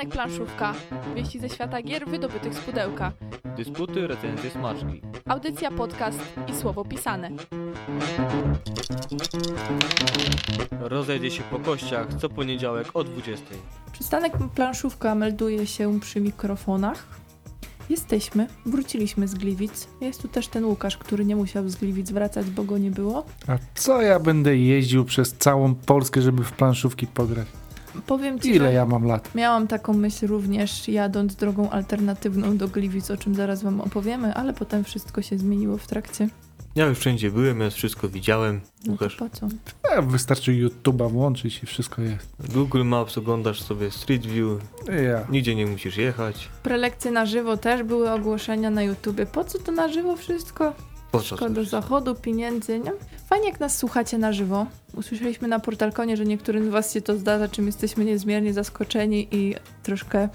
Przystanek planszówka. Wieści ze świata gier wydobytych z pudełka. Dysputy, recenzje, smaczki. Audycja, podcast i słowo pisane. Rozejdzie się po kościach co poniedziałek o 20. Przystanek planszówka melduje się przy mikrofonach. Jesteśmy, wróciliśmy z Gliwic. Jest tu też ten Łukasz, który nie musiał z Gliwic wracać, bo go nie było. A co ja będę jeździł przez całą Polskę, żeby w planszówki pograć? Powiem ci, Ile ja mam lat? miałam taką myśl również jadąc drogą alternatywną do Gliwic, o czym zaraz wam opowiemy, ale potem wszystko się zmieniło w trakcie. Ja już wszędzie byłem, ja wszystko widziałem. No to Łukasz, po co? A, wystarczy YouTube'a włączyć i wszystko jest. Google Maps oglądasz sobie Street View, Ja. nigdzie nie musisz jechać. Prelekcje na żywo też były ogłoszenia na YouTubie. Po co to na żywo wszystko? Po co Szkoda zachodu, pieniędzy, nie? Fajnie jak nas słuchacie na żywo. Usłyszeliśmy na Portalkonie, że niektórym z was się to zdarza, czym jesteśmy niezmiernie zaskoczeni i troszkę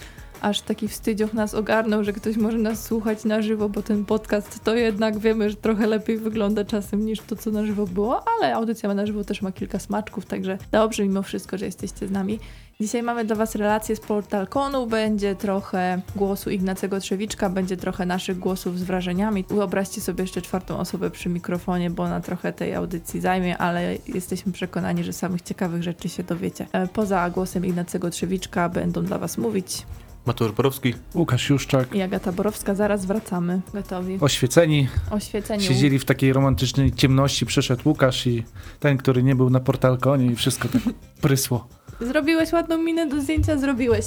aż taki wstydzioch nas ogarnął, że ktoś może nas słuchać na żywo, bo ten podcast to jednak wiemy, że trochę lepiej wygląda czasem niż to, co na żywo było, ale audycja na żywo też ma kilka smaczków, także dobrze mimo wszystko, że jesteście z nami. Dzisiaj mamy dla Was relacje z Portalkonu, będzie trochę głosu Ignacego Trzewiczka, będzie trochę naszych głosów z wrażeniami. Wyobraźcie sobie jeszcze czwartą osobę przy mikrofonie, bo ona trochę tej audycji zajmie, ale jesteśmy przekonani, że samych ciekawych rzeczy się dowiecie. E, Poza głosem Ignacego Trzewiczka będą dla Was mówić Mateusz Borowski. Łukasz Juszczak, i Agata Borowska. Zaraz wracamy. Gotowi. oświeceni, Oświeceniu. siedzieli w takiej romantycznej ciemności, przyszedł Łukasz i ten, który nie był na Portalkonie i wszystko tak prysło. Zrobiłeś ładną minę do zdjęcia, zrobiłeś.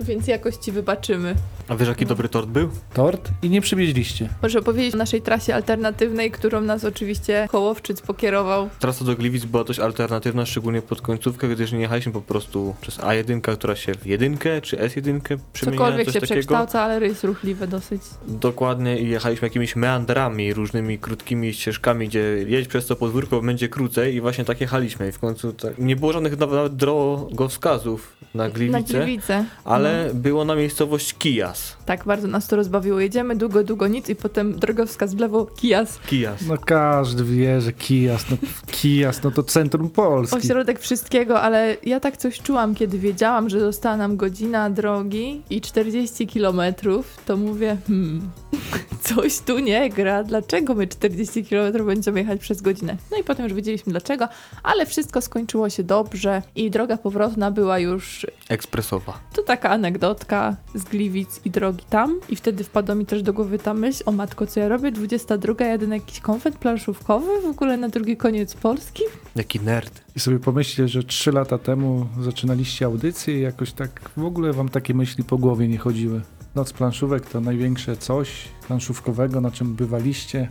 Więc jakoś Ci wybaczymy. A wiesz jaki dobry tort był? Tort i nie przywieźliście. Może opowiedzieć o naszej trasie alternatywnej, którą nas oczywiście Hołowczyc pokierował. Trasa do Gliwic była dość alternatywna, szczególnie pod końcówkę, gdyż nie jechaliśmy po prostu przez A1, która się w jedynkę czy S1 przemienia, Cokolwiek coś się takiego. przekształca, ale jest ruchliwe dosyć. Dokładnie i jechaliśmy jakimiś meandrami, różnymi krótkimi ścieżkami, gdzie jedź przez to podwórko będzie krócej i właśnie tak jechaliśmy i w końcu tak, nie było żadnych nawet drogowskazów na Gliwice, Na Gliwice. ale było na miejscowość Kijas. Tak, bardzo nas to rozbawiło. Jedziemy długo, długo nic i potem drogowskaz w lewo, kijas. Kijas. No każdy wie, że Kijas, no Kijas, no to centrum Polski. Ośrodek wszystkiego, ale ja tak coś czułam, kiedy wiedziałam, że została nam godzina drogi i 40 kilometrów, to mówię, hmm, coś tu nie gra, dlaczego my 40 kilometrów będziemy jechać przez godzinę? No i potem już wiedzieliśmy dlaczego, ale wszystko skończyło się dobrze i droga powrotna była już Ekspresowa. To taka anegdotka z Gliwic i drogi tam. I wtedy wpadła mi też do głowy ta myśl, o matko, co ja robię? 22, jadę na jakiś konwent planszówkowy, w ogóle na drugi koniec Polski. Jaki nerd. I sobie pomyślcie, że trzy lata temu zaczynaliście audycję i jakoś tak w ogóle wam takie myśli po głowie nie chodziły. Noc planszówek to największe coś planszówkowego, na czym bywaliście.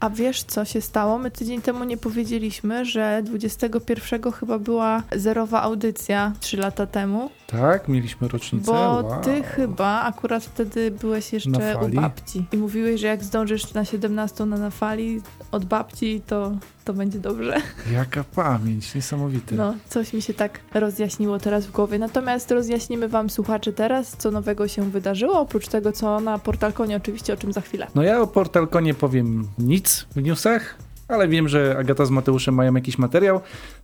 A wiesz, co się stało? My tydzień temu nie powiedzieliśmy, że 21 chyba była zerowa audycja 3 lata temu, Tak, mieliśmy rocznicę. bo wow. ty chyba akurat wtedy byłeś jeszcze u babci i mówiłeś, że jak zdążysz na 17 na, na fali od babci, to, to będzie dobrze. Jaka pamięć, niesamowite. No, coś mi się tak rozjaśniło teraz w głowie. Natomiast rozjaśnimy Wam, słuchacze, teraz, co nowego się wydarzyło, oprócz tego, co na Portalkonie, oczywiście, o czym za chwilę. No ja o Portalko nie powiem nic w newsach, ale wiem, że Agata z Mateuszem mają jakiś materiał,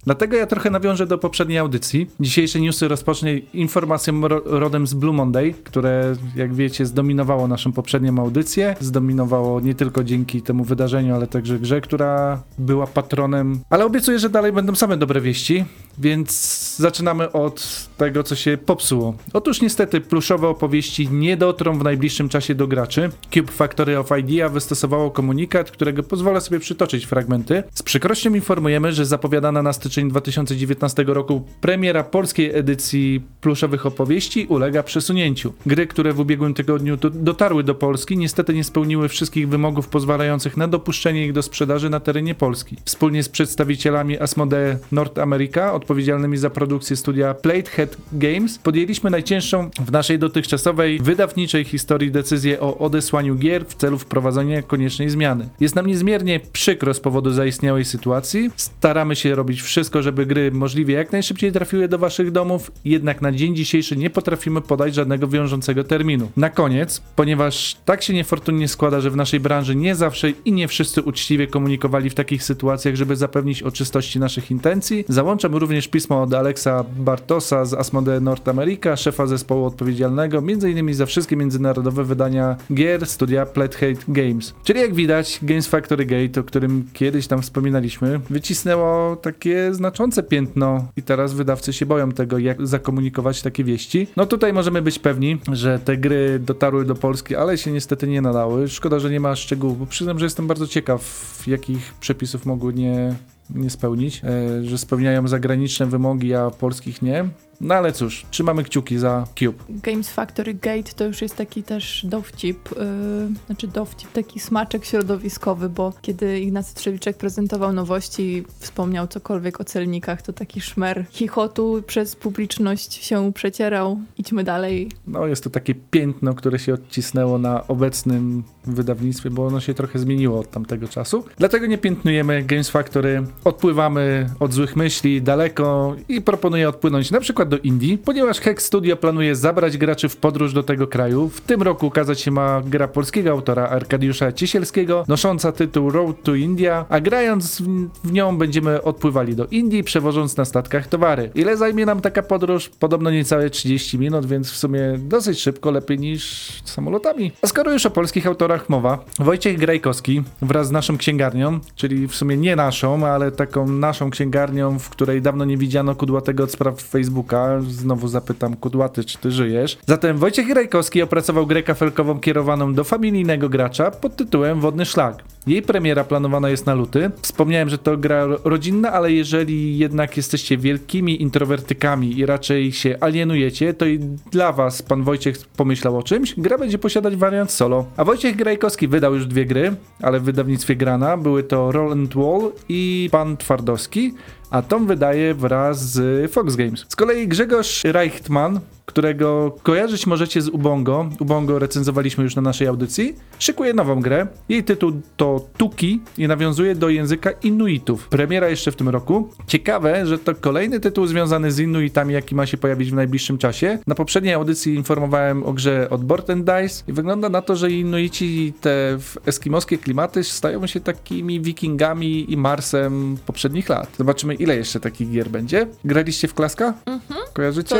dlatego ja trochę nawiążę do poprzedniej audycji. Dzisiejsze newsy rozpocznę informacją ro rodem z Blue Monday, które, jak wiecie, zdominowało naszą poprzednią audycję. Zdominowało nie tylko dzięki temu wydarzeniu, ale także grze, która była patronem. Ale obiecuję, że dalej będą same dobre wieści, więc zaczynamy od tego, co się popsuło. Otóż niestety pluszowe opowieści nie dotrą w najbliższym czasie do graczy. Cube Factory of Idea wystosowało komunikat, którego pozwolę sobie przytoczyć fragmenty. Z przykrością informujemy, że zapowiadana na styczeń 2019 roku premiera polskiej edycji pluszowych opowieści ulega przesunięciu. Gry, które w ubiegłym tygodniu do, dotarły do Polski, niestety nie spełniły wszystkich wymogów pozwalających na dopuszczenie ich do sprzedaży na terenie Polski. Wspólnie z przedstawicielami Asmodee North America, odpowiedzialnymi za produkcję studia Platehead Games, podjęliśmy najcięższą w naszej dotychczasowej wydawniczej historii decyzję o odesłaniu gier w celu wprowadzenia koniecznej zmiany. Jest nam niezmiernie przykro z powodu zaistniałej sytuacji. Staramy się robić wszystko, wszystko, żeby gry możliwie jak najszybciej trafiły do waszych domów, jednak na dzień dzisiejszy nie potrafimy podać żadnego wiążącego terminu. Na koniec, ponieważ tak się niefortunnie składa, że w naszej branży nie zawsze i nie wszyscy uczciwie komunikowali w takich sytuacjach, żeby zapewnić o czystości naszych intencji, załączam również pismo od Alexa Bartosa z Asmodee North America, szefa zespołu odpowiedzialnego m.in. za wszystkie międzynarodowe wydania gier studia Pledhate Games. Czyli jak widać, Games Factory Gate, o którym kiedyś tam wspominaliśmy, wycisnęło takie znaczące piętno i teraz wydawcy się boją tego, jak zakomunikować takie wieści. No tutaj możemy być pewni, że te gry dotarły do Polski, ale się niestety nie nadały. Szkoda, że nie ma szczegółów, bo przyznam, że jestem bardzo ciekaw, jakich przepisów mogły nie nie spełnić, e, że spełniają zagraniczne wymogi, a polskich nie. No ale cóż, trzymamy kciuki za Cube. Games Factory Gate to już jest taki też dowcip, yy, znaczy dowcip, taki smaczek środowiskowy, bo kiedy Ignacy Trzewiczek prezentował nowości i wspomniał cokolwiek o celnikach, to taki szmer chichotu przez publiczność się przecierał. Idźmy dalej. No jest to takie piętno, które się odcisnęło na obecnym wydawnictwie, bo ono się trochę zmieniło od tamtego czasu. Dlatego nie piętnujemy Games Factory, odpływamy od złych myśli daleko i proponuję odpłynąć na przykład do Indii, ponieważ Hex Studio planuje zabrać graczy w podróż do tego kraju. W tym roku ukazać się ma gra polskiego autora Arkadiusza Ciesielskiego, nosząca tytuł Road to India, a grając w nią będziemy odpływali do Indii, przewożąc na statkach towary. Ile zajmie nam taka podróż? Podobno niecałe 30 minut, więc w sumie dosyć szybko, lepiej niż samolotami. A skoro już o polskich autorach mowa, Wojciech Grajkowski wraz z naszą księgarnią, czyli w sumie nie naszą, ale taką naszą księgarnią, w której dawno nie widziano kudłatego od spraw Facebooka, znowu zapytam kudłaty, czy ty żyjesz? Zatem Wojciech Grajkowski opracował grę kafelkową kierowaną do familijnego gracza pod tytułem Wodny Szlak. Jej premiera planowana jest na luty. Wspomniałem, że to gra ro- rodzinna, ale jeżeli jednak jesteście wielkimi introwertykami i raczej się alienujecie, to i dla was pan Wojciech pomyślał o czymś. Gra będzie posiadać wariant solo. A Wojciech Grajkowski wydał już dwie gry, ale w wydawnictwie Grana. Były to Roll and Wall i Pan Twardowski. A Tom wydaje wraz z Fox Games. Z kolei Grzegorz Reichtman, którego kojarzyć możecie z Ubongo, Ubongo recenzowaliśmy już na naszej audycji, szykuje nową grę. Jej tytuł to Tuki i nawiązuje do języka Inuitów. Premiera jeszcze w tym roku. Ciekawe, że to kolejny tytuł związany z Inuitami, jaki ma się pojawić w najbliższym czasie. Na poprzedniej audycji informowałem o grze od Board and Dice i wygląda na to, że Inuici te w eskimoskie klimaty stają się takimi wikingami i Marsem poprzednich lat. Zobaczymy, ile jeszcze takich gier będzie. Graliście w Klaska? Mhm. Kojarzycie?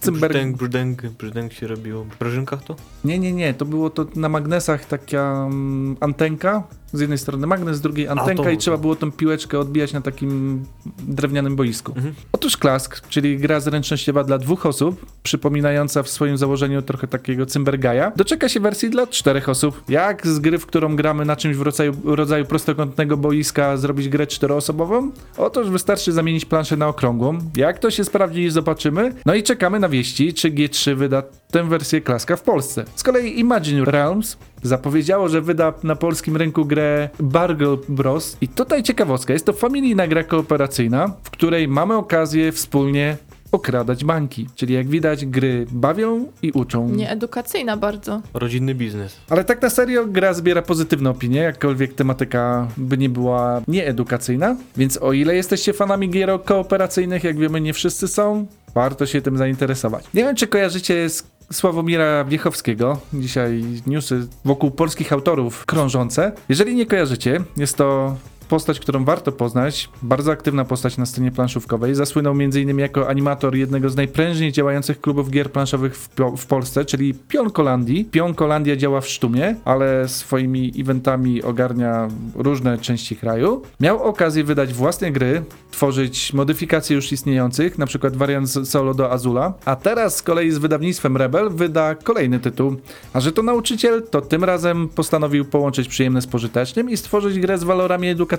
Co z Brzdęk, brzdęk, brzdęk się robiło. W prażynkach to? Nie, nie, nie. To było to na magnesach taka mm, antenka. Z jednej strony magnes, z drugiej antenka to- i trzeba było tą piłeczkę odbijać na takim drewnianym boisku. Mhm. Otóż Klask, czyli gra zręcznościowa dla dwóch osób, przypominająca w swoim założeniu trochę takiego cymbergaja, doczeka się wersji dla czterech osób. Jak z gry, w którą gramy na czymś w rodzaju, rodzaju prostokątnego boiska, zrobić grę czteroosobową? Otóż wystarczy zamienić planszę na okrągłą. Jak to się sprawdzi, zobaczymy. No i czekamy na wieści, czy G3 wyda tę wersję Klaska w Polsce. Z kolei Imagine Realms zapowiedziało, że wyda na polskim rynku grę Bargle Bros. I tutaj ciekawostka, jest to familijna gra kooperacyjna, w której mamy okazję wspólnie okradać banki. Czyli jak widać, gry bawią i uczą. Nieedukacyjna bardzo. Rodzinny biznes. Ale tak na serio gra zbiera pozytywne opinie, jakkolwiek tematyka by nie była nieedukacyjna. Więc o ile jesteście fanami gier kooperacyjnych, jak wiemy nie wszyscy są, warto się tym zainteresować. Nie wiem czy kojarzycie z Sławomira Wiechowskiego. Dzisiaj newsy wokół polskich autorów krążące. Jeżeli nie kojarzycie, jest to postać, którą warto poznać, bardzo aktywna postać na scenie planszówkowej. Zasłynął m.in. jako animator jednego z najprężniej działających klubów gier planszowych w, w Polsce, czyli Pionkolandii. Pionkolandia działa w Sztumie, ale swoimi eventami ogarnia różne części kraju. Miał okazję wydać własne gry, tworzyć modyfikacje już istniejących, na przykład wariant solo do Azula, a teraz z kolei z wydawnictwem Rebel wyda kolejny tytuł. A że to nauczyciel, to tym razem postanowił połączyć przyjemne z pożytecznym i stworzyć grę z walorami edukacyjnymi.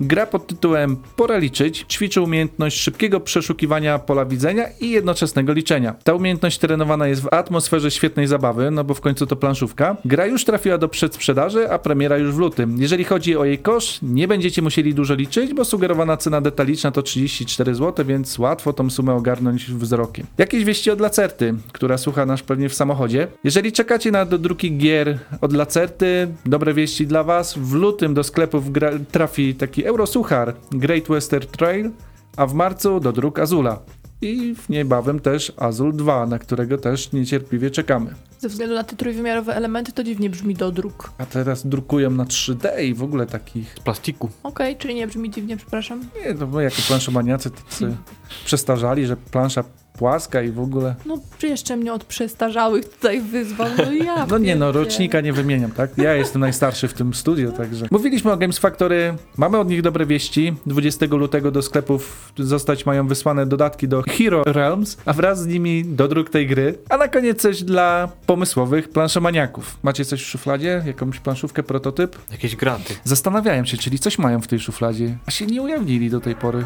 Gra pod tytułem Pora liczyć ćwiczy umiejętność szybkiego przeszukiwania pola widzenia i jednoczesnego liczenia. Ta umiejętność trenowana jest w atmosferze świetnej zabawy, no bo w końcu to planszówka. Gra już trafiła do przedsprzedaży, a premiera już w lutym. Jeżeli chodzi o jej koszt, nie będziecie musieli dużo liczyć, bo sugerowana cena detaliczna to 34 zł, więc łatwo tą sumę ogarnąć wzrokiem. Jakieś wieści od Lacerty, która słucha nas pewnie w samochodzie. Jeżeli czekacie na dodruki gier od Lacerty, dobre wieści dla Was. W lutym do sklepów gra- trafi taki eurosuchar Great Western Trail a w marcu do dróg Azula. I w niebawem też Azul 2, na którego też niecierpliwie czekamy. Ze względu na te trójwymiarowe elementy to dziwnie brzmi do dróg. A teraz drukują na 3D i w ogóle takich. Z plastiku. Okej, czyli nie brzmi dziwnie, przepraszam. Nie, no my jako planszomaniacy tacy przestarzali, że plansza płaska i w ogóle. No jeszcze mnie od przestarzałych tutaj wyzwał, no ja No nie, no rocznika nie wymieniam, tak? Ja jestem najstarszy w tym studiu, także. Mówiliśmy o Games Factory, mamy od nich dobre wieści. 20 lutego do sklepów zostać mają wysłane dodatki do Hero Realms, a wraz z nimi do dróg tej gry. A na koniec coś dla pomysłowych planszomaniaków. Macie coś w szufladzie? Jakąś planszówkę, prototyp? Jakieś graty. Zastanawiałem się, czyli coś mają w tej szufladzie, a się nie ujawnili do tej pory.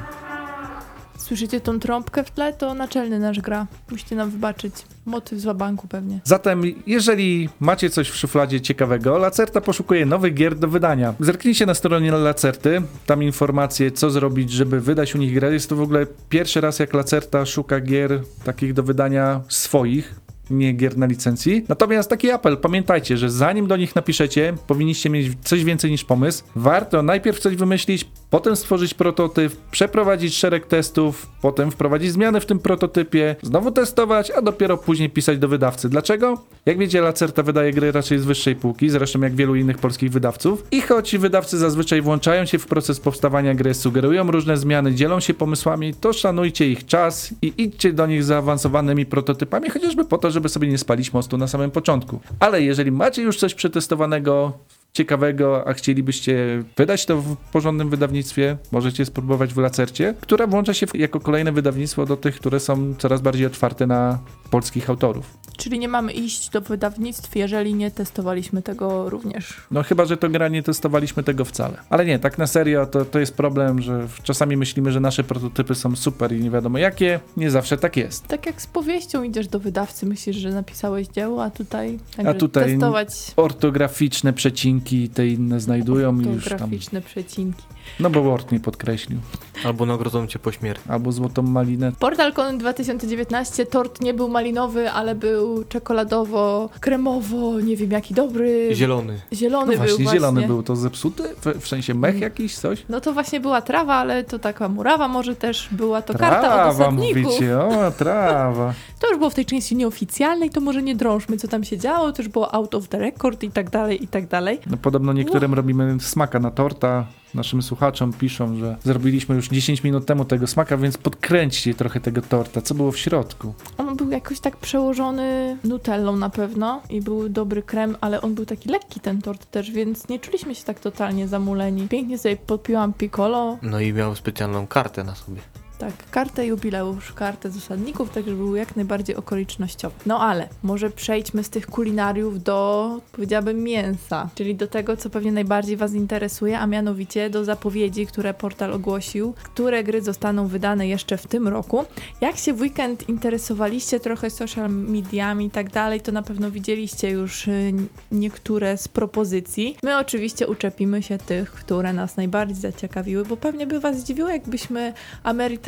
Słyszycie tą trąbkę w tle? To naczelny nasz gra. Musicie nam wybaczyć. Motyw z banku pewnie. Zatem, jeżeli macie coś w szufladzie ciekawego, Lacerta poszukuje nowych gier do wydania. Zerknijcie na stronie Lacerty, tam informacje, co zrobić, żeby wydać u nich grę. Jest to w ogóle pierwszy raz, jak Lacerta szuka gier takich do wydania swoich. Nie gier na licencji. Natomiast taki apel, pamiętajcie, że zanim do nich napiszecie, powinniście mieć coś więcej niż pomysł. Warto najpierw coś wymyślić, potem stworzyć prototyp, przeprowadzić szereg testów, potem wprowadzić zmiany w tym prototypie, znowu testować, a dopiero później pisać do wydawcy. Dlaczego? Jak wiecie, Lacerta wydaje gry raczej z wyższej półki, zresztą jak wielu innych polskich wydawców. I choć wydawcy zazwyczaj włączają się w proces powstawania gry, sugerują różne zmiany, dzielą się pomysłami, to szanujcie ich czas i idźcie do nich zaawansowanymi prototypami, chociażby po to, żeby sobie nie spalić mostu na samym początku. Ale jeżeli macie już coś przetestowanego, ciekawego, a chcielibyście wydać to w porządnym wydawnictwie, możecie spróbować w Lacercie, która włącza się jako kolejne wydawnictwo do tych, które są coraz bardziej otwarte na polskich autorów. Czyli nie mamy iść do wydawnictw, jeżeli nie testowaliśmy tego również. No chyba, że to gra nie testowaliśmy tego wcale. Ale nie, tak na serio to, to jest problem, że czasami myślimy, że nasze prototypy są super i nie wiadomo jakie. Nie zawsze tak jest. Tak jak z powieścią idziesz do wydawcy, myślisz, że napisałeś dzieło, a tutaj, także tutaj testować Ortograficzne przecinki te inne znajdują i już tam. graficzne przecinki. No bo Word nie podkreślił. Albo nagrodzą cię po śmierci. Albo złotą malinę. PortalCon 2019 tort nie był malinowy, ale był czekoladowo-kremowo, nie wiem jaki dobry. Zielony. Zielony No był właśnie, właśnie. zielony był to zepsuty? W, w sensie mech jakiś, coś? No to właśnie była trawa, ale to taka murawa może też była to karta od Trawa osadników. mówicie, o trawa. To już było w tej części nieoficjalnej, to może nie drążmy, co tam się działo, to już było out of the record i tak dalej, i tak dalej. No podobno niektórym robimy smaka na torta. Naszym słuchaczom piszą, że zrobiliśmy już 10 minut temu tego smaka, więc podkręćcie trochę tego torta. Co było w środku? On był jakoś tak przełożony nutellą na pewno i był dobry krem, ale on był taki lekki ten tort też, więc nie czuliśmy się tak totalnie zamuleni. Pięknie sobie podpiłam piccolo, No i miał specjalną kartę na sobie. Tak, kartę jubileusz, kartę z osadników, także był jak najbardziej okolicznościowy. No ale może przejdźmy z tych kulinariów do, powiedziałabym, mięsa, czyli do tego, co pewnie najbardziej Was interesuje, a mianowicie do zapowiedzi, które portal ogłosił, które gry zostaną wydane jeszcze w tym roku. Jak się w weekend interesowaliście trochę social mediami i tak dalej, to na pewno widzieliście już y, niektóre z propozycji. My oczywiście uczepimy się tych, które nas najbardziej zaciekawiły, bo pewnie by Was zdziwiło, jakbyśmy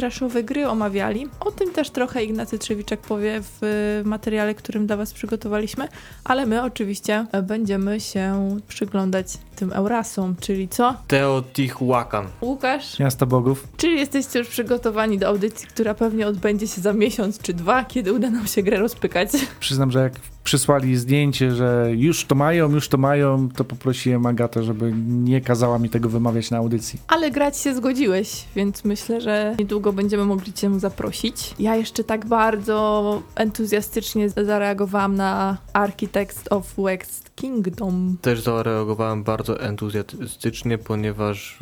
Ameritraszowe gry omawiali. O tym też trochę Ignacy Trzewiczek powie w y, materiale, którym dla Was przygotowaliśmy, ale my oczywiście będziemy się przyglądać tym Eurasom, czyli co? Teotihuacan. Łukasz? Miasto Bogów. Czyli jesteście już przygotowani do audycji, która pewnie odbędzie się za miesiąc czy dwa, kiedy uda nam się grę rozpykać. Przyznam, że jak przysłali zdjęcie, że już to mają, już to mają, to poprosiłem Agatę, żeby nie kazała mi tego wymawiać na audycji. Ale grać się zgodziłeś, więc myślę, że niedługo będziemy mogli Cię zaprosić. Ja jeszcze tak bardzo entuzjastycznie zareagowałam na Architects of West Kingdom. Też zareagowałem bardzo entuzjastycznie, ponieważ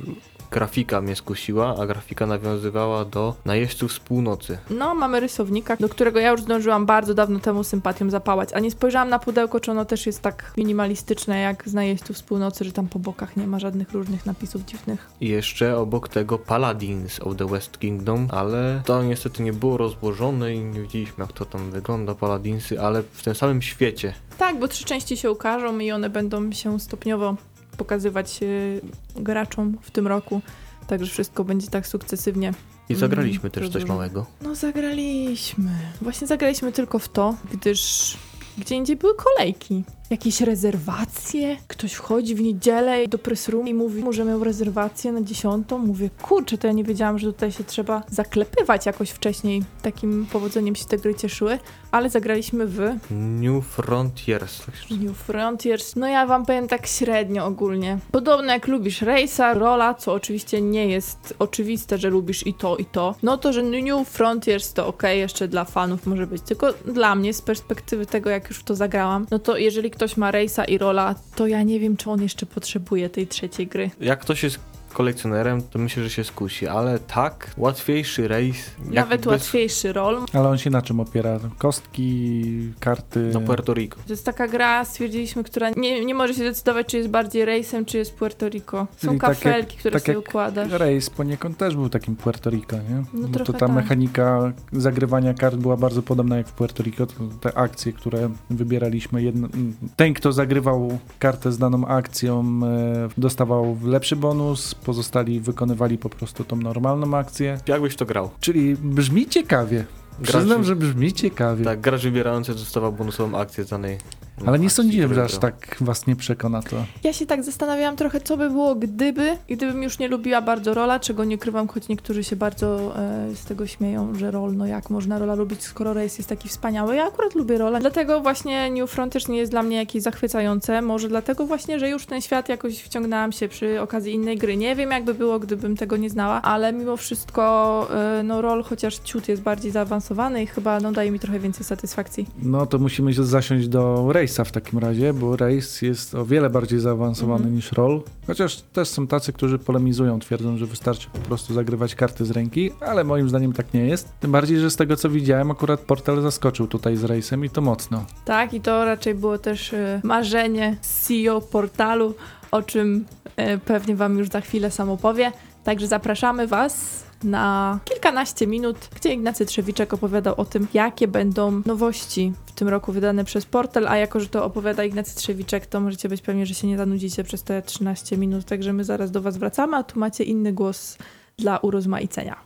grafika mnie skusiła, a grafika nawiązywała do najeźdźców z północy. No, mamy rysownika, do którego ja już zdążyłam bardzo dawno temu sympatią zapałać, a nie spojrzałam na pudełko, czy ono też jest tak minimalistyczne jak z najeźdźców z północy, że tam po bokach nie ma żadnych różnych napisów dziwnych. I jeszcze obok tego Paladins of the West Kingdom, ale to niestety nie było rozłożone i nie widzieliśmy jak to tam wygląda, Paladinsy, ale w tym samym świecie. Tak, bo trzy części się ukażą i one będą się stopniowo pokazywać y, graczom w tym roku. Także wszystko będzie tak sukcesywnie. I zagraliśmy Mm, też coś małego. No zagraliśmy. Właśnie zagraliśmy tylko w to, gdyż gdzie indziej były kolejki. Jakieś rezerwacje. Ktoś wchodzi w niedzielę do press room i mówi mu, że miał rezerwację na dziesiątą. Mówię, kurczę, to ja nie wiedziałam, że tutaj się trzeba zaklepywać jakoś wcześniej. Takim powodzeniem się te gry cieszyły, ale zagraliśmy w New Frontiers. tak New Frontiers. No ja wam powiem tak średnio ogólnie. Podobno jak lubisz Race'a, Rola, co oczywiście nie jest oczywiste, że lubisz i to, i to, no to, że New Frontiers to ok, jeszcze dla fanów może być. Tylko dla mnie, z perspektywy tego, jak już w to zagrałam, no to jeżeli ktoś ma Race'a i Rola, to ja nie wiem, czy on jeszcze potrzebuje tej trzeciej gry. Jak ktoś jest kolekcjonerem, to myślę, że się skusi, ale tak, łatwiejszy rejs. Nawet bez- łatwiejszy rol. Ale on się na czym opiera? Kostki, karty. Do Puerto Rico. To jest taka gra, stwierdziliśmy, która nie, nie może się decydować, czy jest bardziej Race'em, czy jest Puerto Rico. Są Czyli tak jak- kafelki, które tak sobie jak układasz. Rejs poniekąd też był takim Puerto Rico, nie? No Bo to trochę ta tak. mechanika zagrywania kart była bardzo podobna jak w Puerto Rico. To te akcje, które wybieraliśmy, jedno, ten kto zagrywał kartę z daną akcją e, dostawał lepszy bonus, pozostali wykonywali po prostu tą normalną akcję. Jakbyś to grał? Czyli brzmi ciekawie. Przyznam, Gracz- że brzmi ciekawie. Tak, gracz wybierający dostawał bonusową akcję z danej. Ale nie sądziłem, że aż tak was nie przekona to. Ja się tak zastanawiałam trochę, co by było, gdyby, gdybym już nie lubiła bardzo rola, czego nie krywam, choć niektórzy się bardzo e, z tego śmieją, że rol, no jak można rola lubić, skoro race jest taki wspaniały. Ja akurat lubię rola, dlatego właśnie New Frontiers nie jest dla mnie jakieś zachwycające, może dlatego właśnie, że już ten świat jakoś wciągnęłam się przy okazji innej gry. Nie wiem, jakby było, gdybym tego nie znała, ale mimo wszystko, e, no rol chociaż ciut jest bardziej zaawansowany i chyba, no daje mi trochę więcej satysfakcji. No to musimy się zasiąść do Race'a w takim razie, bo Race jest o wiele bardziej zaawansowany Mhm. niż Roll. Chociaż też są tacy, którzy polemizują, twierdzą, że wystarczy po prostu zagrywać karty z ręki, ale moim zdaniem tak nie jest. Tym bardziej, że z tego co widziałem, akurat portal zaskoczył tutaj z Race'em i to mocno. Tak, i to raczej było też e, marzenie CEO portalu, o czym e, pewnie Wam już za chwilę sam opowie. Także zapraszamy Was na kilkanaście minut, gdzie Ignacy Trzewiczek opowiadał o tym, jakie będą nowości w tym roku wydane przez portal, a jako, że to opowiada Ignacy Trzewiczek, to możecie być pewni, że się nie zanudzicie przez te 13 minut, także my zaraz do Was wracamy, a tu macie inny głos dla urozmaicenia.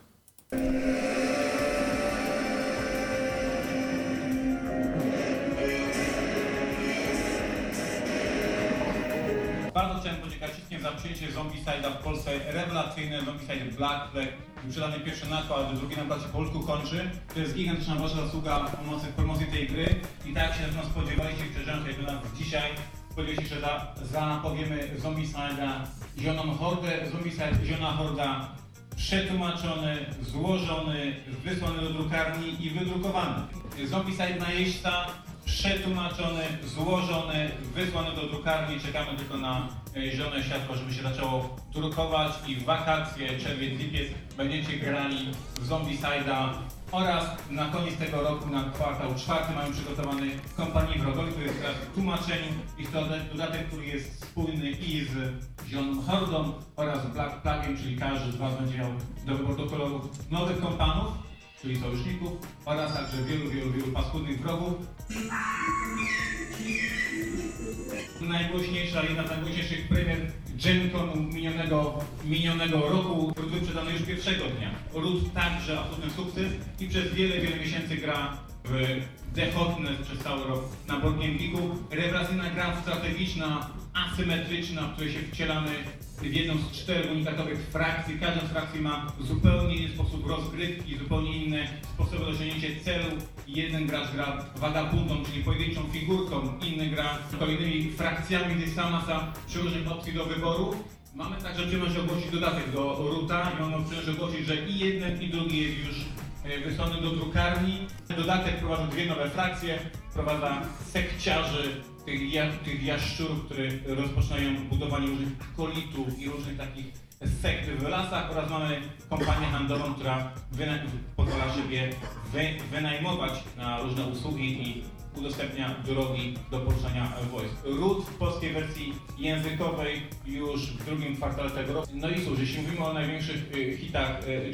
Bardzo chciałem podziękować wszystkim za przyjęcie Zombicide'a w Polsce. Rewelacyjne Zombicide Black Flag. Wyprzedany pierwszy nakład, drugi nakład się po polsku kończy. To jest gigantyczna wasza zasługa pomocy w promocji tej gry. I tak się na spodziewaliście, przeżyłem się do nas dzisiaj. Spodziewaliście że za, zapowiemy Zombicide'a Zioną Hordę. Zombicide Ziona Horda przetłumaczony, złożony, wysłany do drukarni i wydrukowany. Zombicide Najeźdźca przetłumaczony, złożony, wysłany do drukarni. Czekamy tylko na e, zielone światło, żeby się zaczęło drukować i w wakacje, czerwiec, lipiec będziecie grali w Zombicide'a oraz na koniec tego roku, na kwartał czwarty mamy przygotowany kompanii wrogowi, który jest teraz w tłumaczeniu i to dodatek, który jest spójny i z Zieloną Hordą oraz Black Plagiem, czyli każdy z Was będzie miał do wyboru kolorów nowych kompanów, czyli sojuszników oraz także wielu, wielu, wielu paskudnych wrogów. Najgłośniejsza, jedna z najgłośniejszych premier Gen Conu minionego, minionego roku, który wyprzedany już pierwszego dnia. Ród także absolutny sukces i przez wiele, wiele miesięcy gra w The Hotness przez cały rok na Board Game Geeku. Rewelacyjna gra strategiczna, asymetryczna, w której się wcielamy w jedną z czterech unikatowych frakcji. Każda z frakcji ma zupełnie inny sposób rozgrywki, zupełnie inne sposoby osiągnięcia celu. Jeden gracz gra wagabundą, czyli pojedynczą figurką, inny gra kolejnymi frakcjami, jest sama masa przeróżnych opcji do wyboru. Mamy także przyjemność ogłosić dodatek do Ruta i mam przyjemność ogłosić, że i jeden i drugi jest już e, wysłany do drukarni. Dodatek wprowadza dwie nowe frakcje, wprowadza sekciarzy, tych, tych jaszczurów, które rozpoczynają budowanie różnych kolitów i różnych takich sekt w lasach oraz mamy kompanię handlową, która wyna- pozwala sobie wy, wynajmować na różne usługi i udostępnia drogi do poruszania wojsk. RUT w polskiej wersji językowej już w drugim kwartale tego roku. No i cóż, jeśli mówimy o największych y, hitach y,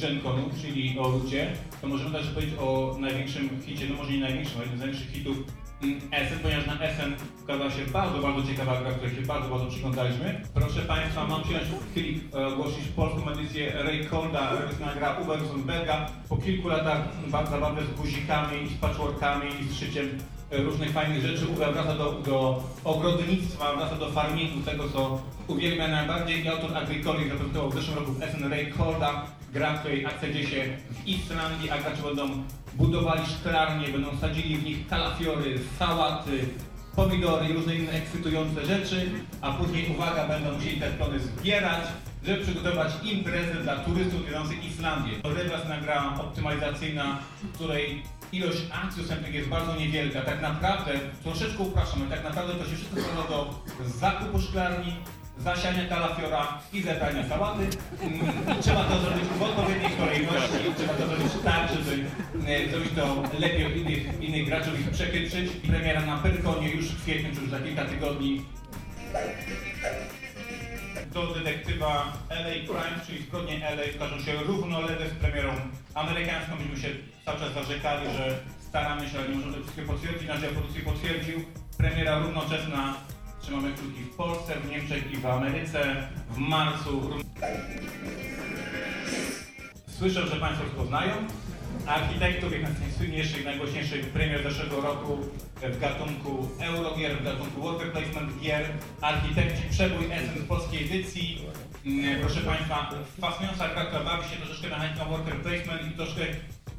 czyli o Rucie, to możemy też powiedzieć o największym hicie, no może nie największym, ale jednym z największych hitów Essen, ponieważ na Essen ukazała się bardzo, bardzo ciekawa gra, której się bardzo, bardzo przyglądaliśmy. Proszę Państwa, mam przyjemność w chwili e, ogłosić polską edycję Raycolda, rewelacyjna gra Uwe Rosenberga. Po kilku latach zabawy z guzikami, z patchworkami i z szyciem e, różnych fajnych rzeczy. Uwe wraca do, do ogrodnictwa, wraca do farmingu, tego co uwielbia najbardziej i autor Agricoli zaprezentował w zeszłym roku w Essen Raycolda, gra, w której akcja dzieje się w Islandii, a gracze będą budowali szklarnie, będą sadzili w nich kalafiory, sałaty, pomidory i różne inne ekscytujące rzeczy, a później, uwaga, będą musieli te plony zbierać, żeby przygotować imprezę dla turystów zwiedzających Islandię. To rewelacyjna gra optymalizacyjna, w której ilość akcji ustępnych jest bardzo niewielka. Tak naprawdę, troszeczkę upraszczamy, tak naprawdę to się wszystko sprowadza do zakupu szklarni, zasiania kalafiora i zebrania sałaty. Mm, trzeba to zrobić w odpowiedniej kolejności. Trzeba to zrobić tak, żeby e, zrobić to lepiej od innych, innych graczy, ich przechytrzyć. Premiera na Pyrkonie już w kwietniu, czy już za kilka tygodni. Do detektywa LA Crime, czyli zbrodnie LA, ukażą się równolegle z premierą amerykańską. Myśmy się cały czas zarzekali, że staramy się, ale nie możemy tego wszystkiego potwierdzić. Nasz dział produkcji potwierdził. Premiera równoczesna Trzymamy kciuki w Polsce, w Niemczech i w Ameryce w marcu. Słyszę, że Państwo rozpoznają architektów, jedna z najsłynniejszych, najgłośniejszych premier zeszłego roku w gatunku Eurogier, w gatunku Worker Placement Gier. Architekci przebój Essen z polskiej edycji. Mm, Proszę Państwa, fascynująca gra, która bawi się troszeczkę mechaniką Worker Placement i troszkę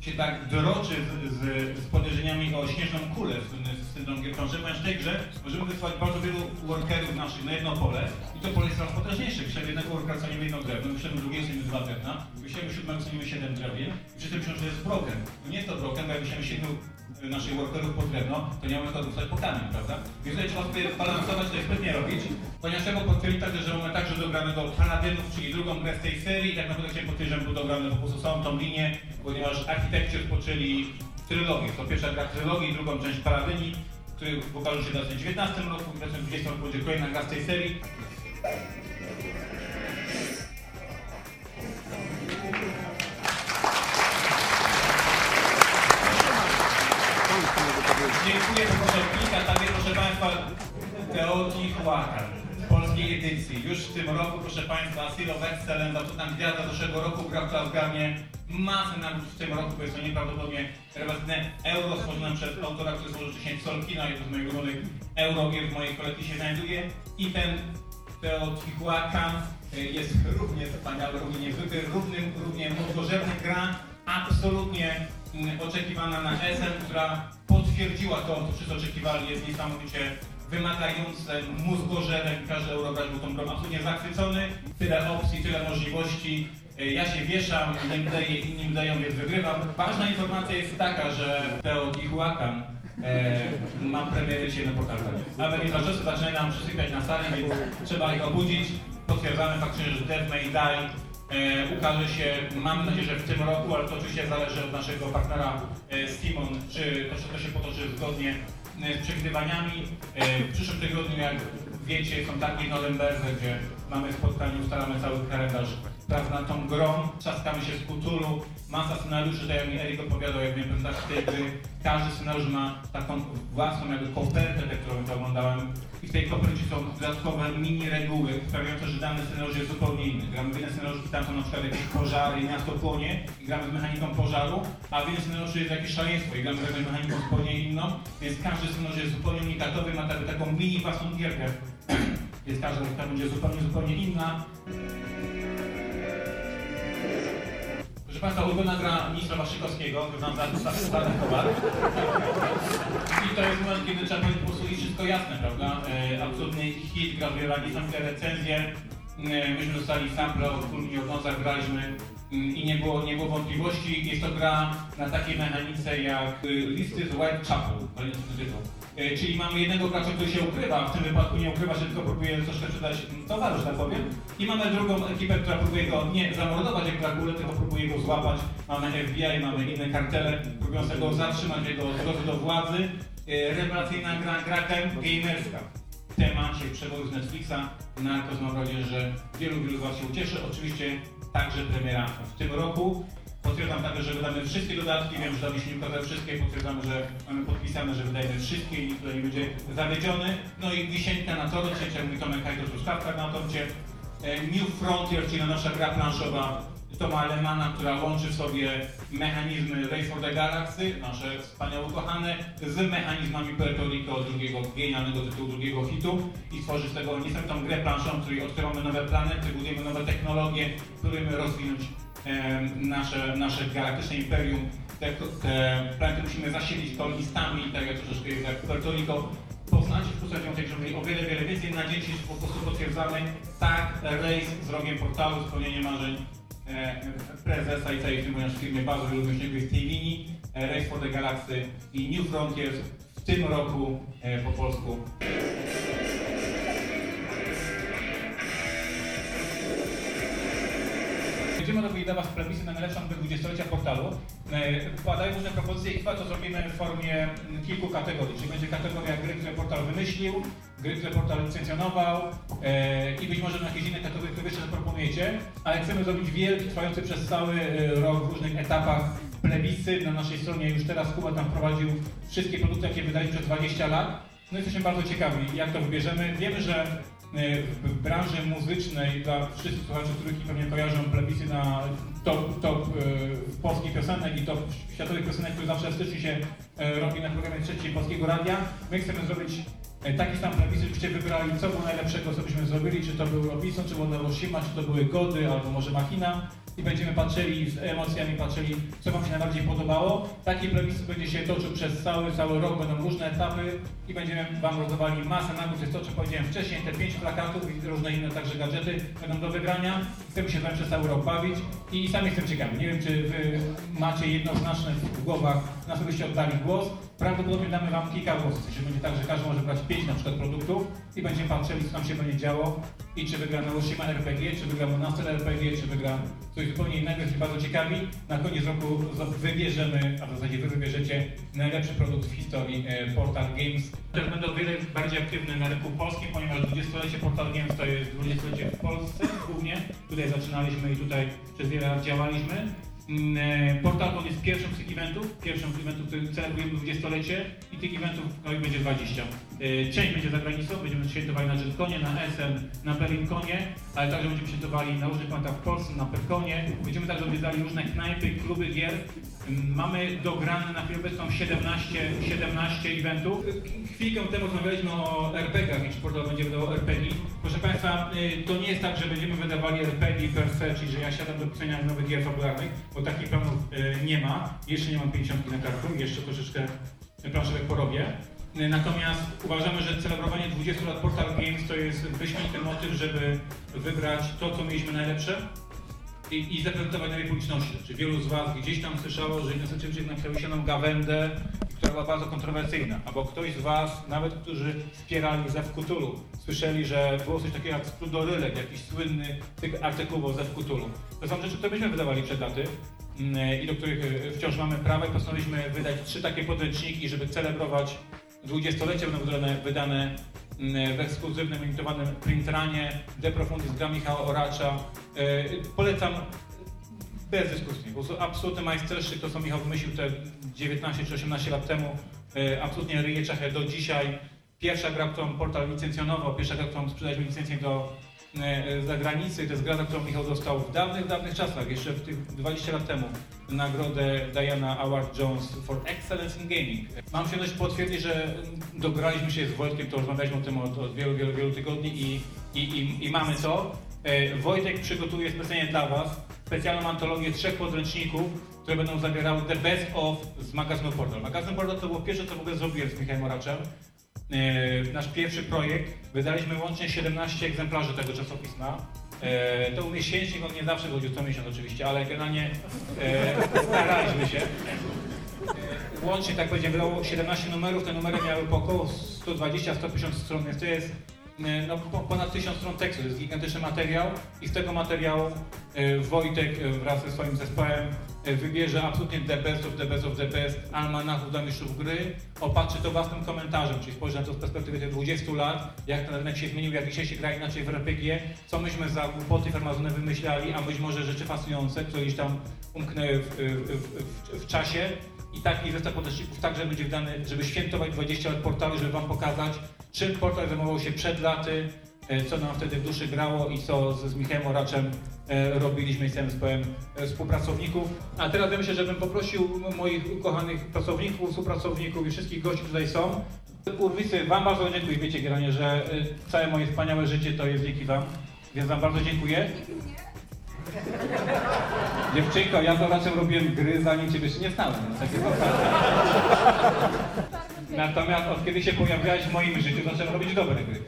się tak droczy z, z, z podejrzeniami o śnieżną kulę z, z syndrom Giercząży, ponieważ w tej grze możemy wysłać bardzo wielu workerów naszych na jedno pole i to pole jest coraz potężniejsze. Wyślemy jednego workera, cenimy jedno drewno, wyślemy drugiego, cenimy dwa drewna, wyślemy siódmego, cenimy siedem drewien i wszyscy myślą, że jest broken. No nie jest to broken, bo jak wyślemy siedmiu naszych workerów po drewno, to nie mamy kogo wysłać po kamień, prawda? Więc tutaj trzeba sobie balansować, to jest sprytnie robić, ponieważ trzeba potwierdzić także, że mamy także dogranego Paladynów, czyli drugą grę z tej serii i tak naprawdę chciałem potwierdzić, że był dograny po prostu całą tą linię, ponieważ architekci rozpoczęli trylogię. To pierwsza gra trylogii, drugą część Paladyni, który ukaże się w 2019 roku, w 2020 roku będzie kolejna gra z tej serii. Teotihuacan w polskiej edycji. Już w tym roku proszę Państwa Seal of Excellence, tam gwiazda zeszłego roku gra w Klausgamie. Masę nagród w tym roku, bo jest to nieprawdopodobnie rewelacyjne euro stworzone przez autora, który stworzył wcześniej Solkina, jedno z moich ulubionych eurogier w mojej kolekcji się znajduje. I ten Teotihuacan y, jest równie wspaniały, równie niezwykły, równym, równie mózgożerny gra, absolutnie oczekiwana na Essen, która potwierdziła to, co wszyscy oczekiwali, jest niesamowicie wymagające, mózgożerem, każdy eurogracz był tą grą absolutnie zachwycony, tyle opcji, tyle możliwości, ja się wieszam, innym daję, innym dają, więc wygrywam. Ważna informacja jest taka, że Teotihuacan e, ma premierę dzisiaj na portalu. Amerykańczycy zaczynają nam przysypiać na sali, więc trzeba ich obudzić. Potwierdzamy faktycznie, że Death May Die e, ukaże się, mamy nadzieję, że w tym roku, ale to oczywiście zależy od naszego partnera e, Simon, czy to, czy to się potoczy zgodnie e, z przewidywaniami. E, w przyszłym tygodniu, jak wiecie, są targi w Norimberze, gdzie mamy spotkanie, ustalamy cały kalendarz prac nad tą grą, trzaskamy się z Cthulhu, masa scenariuszy, tak jak mi Erik opowiadał, jak miałem prezentację tej gry, każdy scenariusz ma taką własną jakby kopertę, tę, którą oglądałem. I w tej kopercie są dodatkowe mini reguły, sprawiające, że dany scenariusz jest zupełnie inny. Gramy w jeden scenariusz tam są na przykład jakieś pożary i miasto płonie i gramy z mechaniką pożaru, a w innym scenariuszu jest jakieś szaleństwo i gramy z mechaniką zupełnie inną, więc każdy scenariusz jest zupełnie unikatowy, ma taką mini własną gierkę, więc każda gierka będzie zupełnie, zupełnie inna. Proszę Państwa, ulubiona gra ministra Waszykowskiego, wygląda za stary towar. I to jest moment, kiedy trzeba powiedzieć po prostu i wszystko jasne, prawda? E, absolutny hit, gra wygrała niesamowite recenzje. E, myśmy dostali sample od Kulmi od Noza, graliśmy mm, i nie było, nie było wątpliwości. Jest to gra na takiej mechanice jak y, listy z Whitechapel, to jest tytuł. E, Czyli mamy jednego gracza, który się ukrywa, w tym wypadku nie ukrywa się, tylko próbuje troszkę sprzedać towar, że tak powiem. I mamy drugą ekipę, która próbuje go nie zamordować jak Dragulę, tylko próbuje go złapać. Mamy FBI, mamy inne kartele, próbujące go zatrzymać jego drodze do władzy. E, Rewelacyjna gra, gra game- gamerska. W temacie przeboju z Netflixa. Narcos mam nadzieję, że wielu, wielu z Was się ucieszy. Oczywiście także premiera w tym roku. Potwierdzam także, że wydamy wszystkie dodatki, wiem, że damy się nie ukazać wszystkie, potwierdzamy, że mamy podpisane, że wydajemy wszystkie i tutaj nie będzie zawiedziony. No i wisienka na torcie, jak mówi Tomek Hajto, truskawka na torcie. E, New Frontier, czyli nasza gra planszowa Toma Alemana, która łączy w sobie mechanizmy Race for the Galaxy, nasze wspaniałe ukochane, z mechanizmami Puerto Rico, drugiego genialnego tytułu, drugiego hitu i tworzy z tego niesamowitą grę planszową, w której odkrywamy nowe planety, budujemy nowe technologie, próbujemy rozwinąć nasze, nasze galaktyczne imperium. Te, te planety musimy zasilić kolonistami, tak jak troszeczkę jest jak Puerto Rico. Poznacie w postaci grze o wiele, wiele więcej. Na dzień dzisiejszy po prostu potwierdzamy, tak, rejs z rogiem portalu, spełnienie marzeń e, prezesa i całej firmy, w firmie bardzo wielu myślników jest tej linii. E, for the Galaxy i New Frontiers w tym roku e, po polsku Będziemy robili dla Was plebisy na najlepszą grę 20-lecia portalu. E, Padają różne propozycje i chyba to zrobimy w formie mm, kilku kategorii. Czyli będzie kategoria gry, które portal wymyślił, gry, które portal licencjonował e, i być może jakieś inne kategorie, które jeszcze zaproponujecie. Ale chcemy zrobić wielki, trwający przez cały e, rok w różnych etapach plebisy. Na naszej stronie już teraz Kuba tam wprowadził wszystkie produkty, jakie wydaliśmy przez 20 lat. No jesteśmy bardzo ciekawi, jak to wybierzemy. Wiemy, że e, w branży muzycznej dla wszystkich słuchaczy, których pewnie kojarzą plebisy na top, top e, polskich piosenek i top światowych piosenek, które zawsze w styczniu się e, robi na programie trzeciej Polskiego Radia. My chcemy zrobić e, taki sam plebisy, żebyście wybrali co było najlepszego, co byśmy zrobili, czy to był Robinson, czy było Hiroshima, czy to były Gody, albo może Machina i będziemy patrzyli z emocjami, patrzyli, co Wam się najbardziej podobało. Taki plebiscyt będzie się toczył przez cały, cały rok, będą różne etapy i będziemy Wam rozdawali masę nagród. Jest to, co powiedziałem wcześniej, te pięć plakatów i różne inne także gadżety będą do wygrania. Chcemy się Wami przez cały rok bawić i, i sami jestem ciekawy. Nie wiem, czy Wy macie jednoznaczne w głowach, na co byście oddali głos. Prawdopodobnie damy Wam kilka głosów, czyli będzie tak, że każdy może brać pięć na przykład produktów i będziemy patrzyli, co tam się będzie działo i czy wygra Hiroshima RPG, czy wygra Monastir RPG, czy wygra coś zupełnie innego. Jesteśmy bardzo ciekawi. Na koniec roku wybierzemy, a w zasadzie Wy wybierzecie najlepszy produkt w historii e, Portal Games. Też będę o wiele bardziej aktywny na rynku polskim, ponieważ 20-lecie Portal Games to jest 20-lecie w Polsce głównie. Tutaj zaczynaliśmy i tutaj przez wiele lat działaliśmy. Mm, e, Portal jest pierwszym z tych eventów, pierwszym z eventów, który celebrujemy 20-lecie i tych eventów no, będzie 20. E, Część będzie za granicą, będziemy świętowali na JetConie, na SM, na Berlinconie, ale także będziemy świętowali na różnych plantach w Polsce, na Perkonie. Będziemy także odwiedzali różne knajpy, kluby gier. Mamy dograne na chwilę obecną 17, 17 eventów. Chwilkę temu rozmawialiśmy o RPG-ach, jeśli portal będzie wydawał RPG. Proszę Państwa, y, to nie jest tak, że będziemy wydawali RPG per se, czyli że ja siadam do pisania nowych gier fabularnych, bo takich planów y, nie ma. Jeszcze nie mam 50 na karku, jeszcze troszeczkę planszówek porobię. Y, Natomiast uważamy, że celebrowanie 20 lat Portal Games to jest wyśmienity motyw, żeby wybrać to, co mieliśmy najlepsze, i, i zaprezentować nowej publiczności. Czy wielu z Was gdzieś tam słyszało, że Ignacy Czymczyk napisał się gawędę, która była bardzo kontrowersyjna, albo ktoś z Was, nawet którzy wspierali Zew Cthulhu, słyszeli, że było coś takiego jak Sprudorylek, jakiś słynny artykuł o Zew Cthulhu. To są rzeczy, które byśmy wydawali przed laty mm, i do których e, wciąż mamy prawo postanowiliśmy wydać trzy takie podręczniki, żeby celebrować dwudziestolecie będą wydane, wydane w ekskluzywnym, limitowanym printranie De Profundis gra Michała Oracza. E, Polecam bez dyskusji. Po prostu absolutny majstersztyk, to co Michał wymyślił te 19 czy 18 lat temu, e, absolutnie ryje Czechę do dzisiaj. Pierwsza gra, którą portal licencjonował, pierwsza gra, którą sprzedaliśmy licencję do zagranicy, to jest gra, którą Michał dostał w dawnych, dawnych czasach, jeszcze w tych 20 lat temu, nagrodę Diana Award Jones for Excellence in Gaming. Mam przyjemność potwierdzić, że dograliśmy się z Wojtkiem, to rozmawialiśmy o tym od, od wielu, wielu, wielu tygodni i, i, i, i mamy to. E, Wojtek przygotuje specjalnie dla Was specjalną antologię trzech podręczników, które będą zawierały the best of z magazynu Portal. Magazyn Portal to było pierwsze, co w ogóle zrobiłem z Michałem Oraczem. E, nasz pierwszy projekt. Wydaliśmy łącznie 17 egzemplarzy tego czasopisma. E, to był miesięcznik, on nie zawsze chodził co miesiąc oczywiście, ale generalnie e, staraliśmy się. Łącznie, tak powiedziałem, wydało 17 numerów, te numery miały po około 120-150 stron, więc to jest no, po- ponad 1000 stron tekstu, to jest gigantyczny materiał i z tego materiału Wojtek wraz ze swoim zespołem wybierze absolutnie the best of the best of the best almanachów dla mistrzów gry, opatrzy to własnym komentarzem, czyli spojrzy na to z perspektywy tych 20 lat, jak ten rynek się zmienił, jak dzisiaj się gra inaczej w RPG, co myśmy za głupoty farmazony wymyślali, a być może rzeczy fascynujące, które gdzieś tam umknęły w, w, w, w czasie. I taki zestaw podręczników także będzie wydany, żeby świętować 20 lat portalu, żeby Wam pokazać, czym portal zajmował się przed laty, co nam wtedy w duszy grało i co z, z Michałem Oraczem e, robiliśmy i całym zespołem e, współpracowników. A teraz myślę, żebym poprosił moich ukochanych pracowników, współpracowników i wszystkich gości którzy tutaj są. Urwisy, Wam bardzo dziękuję, wiecie Geranie, że e, całe moje wspaniałe życie to jest dzięki Wam, więc Wam bardzo dziękuję. Dziewczynko, ja to raczej robiłem gry, zanim Ciebie jeszcze nie znałem, takie. Natomiast od kiedy się pojawiałeś w moim życiu, zacząłem robić dobre gry.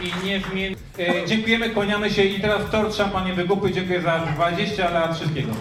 I niezmiennie. E, dziękujemy, kłaniamy się i teraz tort szampanie wygupy. Dziękuję za 20 lat wszystkiego.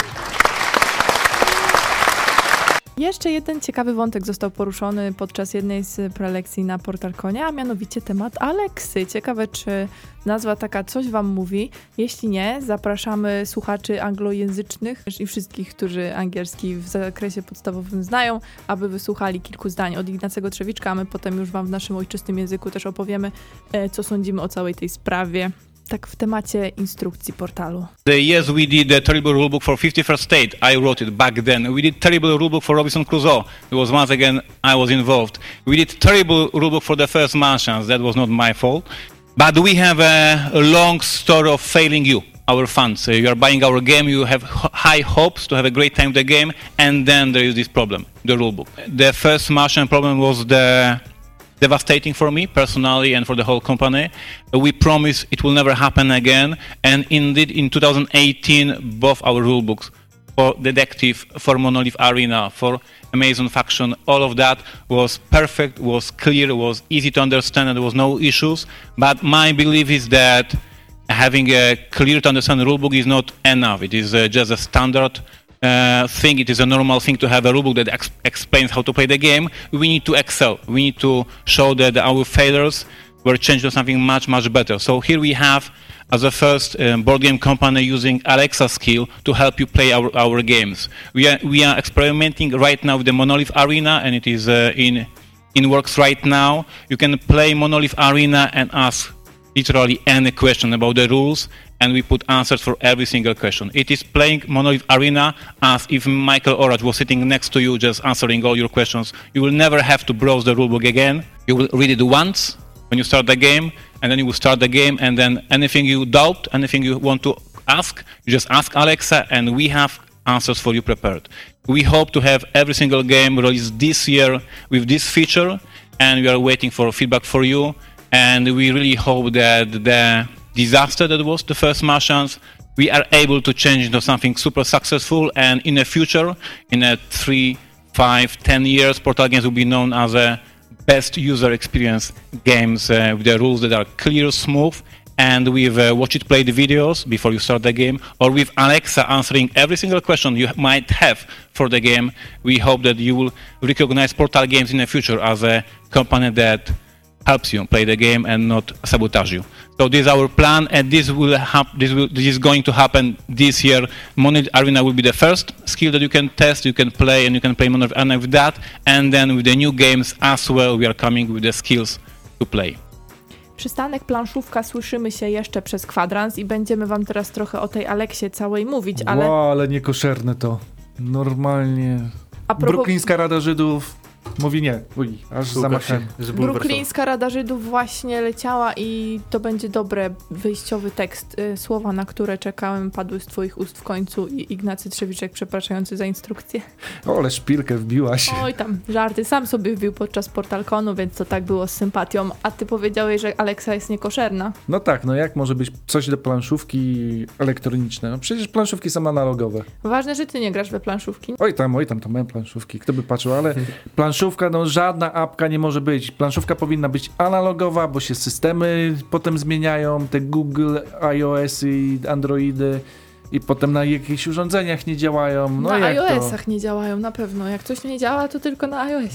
Jeszcze jeden ciekawy wątek został poruszony podczas jednej z prelekcji na Portalkonie, a mianowicie temat Aleksy. Ciekawe, czy nazwa taka coś Wam mówi. Jeśli nie, zapraszamy słuchaczy anglojęzycznych i wszystkich, którzy angielski w zakresie podstawowym znają, aby wysłuchali kilku zdań od Ignacego Trzewiczka, a my potem już Wam w naszym ojczystym języku też opowiemy, e, co sądzimy o całej tej sprawie. Tak w temacie instrukcji portalu. Yes, we did a terrible rulebook for 51st State. I wrote it back then. We did terrible rulebook for Robinson Crusoe. It was once again I was involved. We did terrible rulebook for the first Martians. That was not my fault. But we have a, long story of failing you, our fans. Uh, you are buying our game. You have high hopes to have a great time with the game, and then there is this problem: the rulebook. The first Martian problem was the devastating for me personally and for the whole company. We promise it will never happen again. And indeed, in 2018, both our rulebooks for Detective, for Monolith Arena, for Amazon Faction, all of that was perfect, was clear, was easy to understand, and there was no issues. But my belief is that having a clear to understand rulebook is not enough. It is uh, just a standard uh, thing. It is a normal thing to have a rulebook that ex- explains how to play the game. We need to excel. We need to show that our failures were changed to something much, much better. So here we have, as a first um, board game company, using Alexa skill to help you play our, our games. We are, we are experimenting right now with the Monolith Arena, and it is uh, in in works right now. You can play Monolith Arena and ask literally any question about the rules, and we put answers for every single question. It is playing Monolith Arena as if Michael Orage was sitting next to you, just answering all your questions. You will never have to browse the rulebook again. You will read it once when you start the game, and then you will start the game, and then anything you doubt, anything you want to ask, you just ask Alexa, and we have answers for you prepared. We hope to have every single game released this year with this feature, and we are waiting for feedback for you. And we really hope that the disaster that was the first Martians, we are able to change into something super successful. And in the future, in a three, five, ten years, Portal Games will be known as a best user experience games uh, with the rules that are clear, smooth, and with uh, watch it play the videos before you start the game, or with Alexa answering every single question you might have for the game. We hope that you will recognize Portal Games in the future as a company that helps you play the game and not sabotage you. So this is our plan, and this will hap- this, will, this is going to happen this year. Arena will be the first skill that you can test, you can play, and you can play Arena with that. And then with the new games as well, we are coming with the skills to play. Przystanek planszówka słyszymy się jeszcze przez kwadrans i będziemy wam teraz trochę o tej Aleksie całej mówić, ale Wow, ale niekoszerne to. Normalnie. a propos Bruklińska Rada Żydów mówi nie. Uj, aż Łukasz zamachałem. się. Bruklińska Rada Żydów właśnie leciała i to będzie dobry wyjściowy tekst. Y, Słowa, na które czekałem, padły z twoich ust w końcu i Ignacy Trzewiczek przepraszający za instrukcję. O, ale szpilkę wbiłaś. Oj tam, żarty. Sam sobie wbił podczas Portalkonu, więc to tak było z sympatią. A ty powiedziałeś, że Aleksa jest niekoszerna. No tak, no jak może być coś do planszówki elektroniczne? No przecież planszówki są analogowe. Ważne, że ty nie grasz we planszówki. Oj tam, oj tam, to mają planszówki. Kto by patrzył, ale planszówka, no żadna apka nie może być. Planszówka powinna być analogowa, bo się systemy potem zmieniają, te Google, iOS i Androidy i potem na jakichś urządzeniach nie działają. No na jak to? iOS-ach nie działają na pewno. Jak coś nie działa, to tylko na iOS.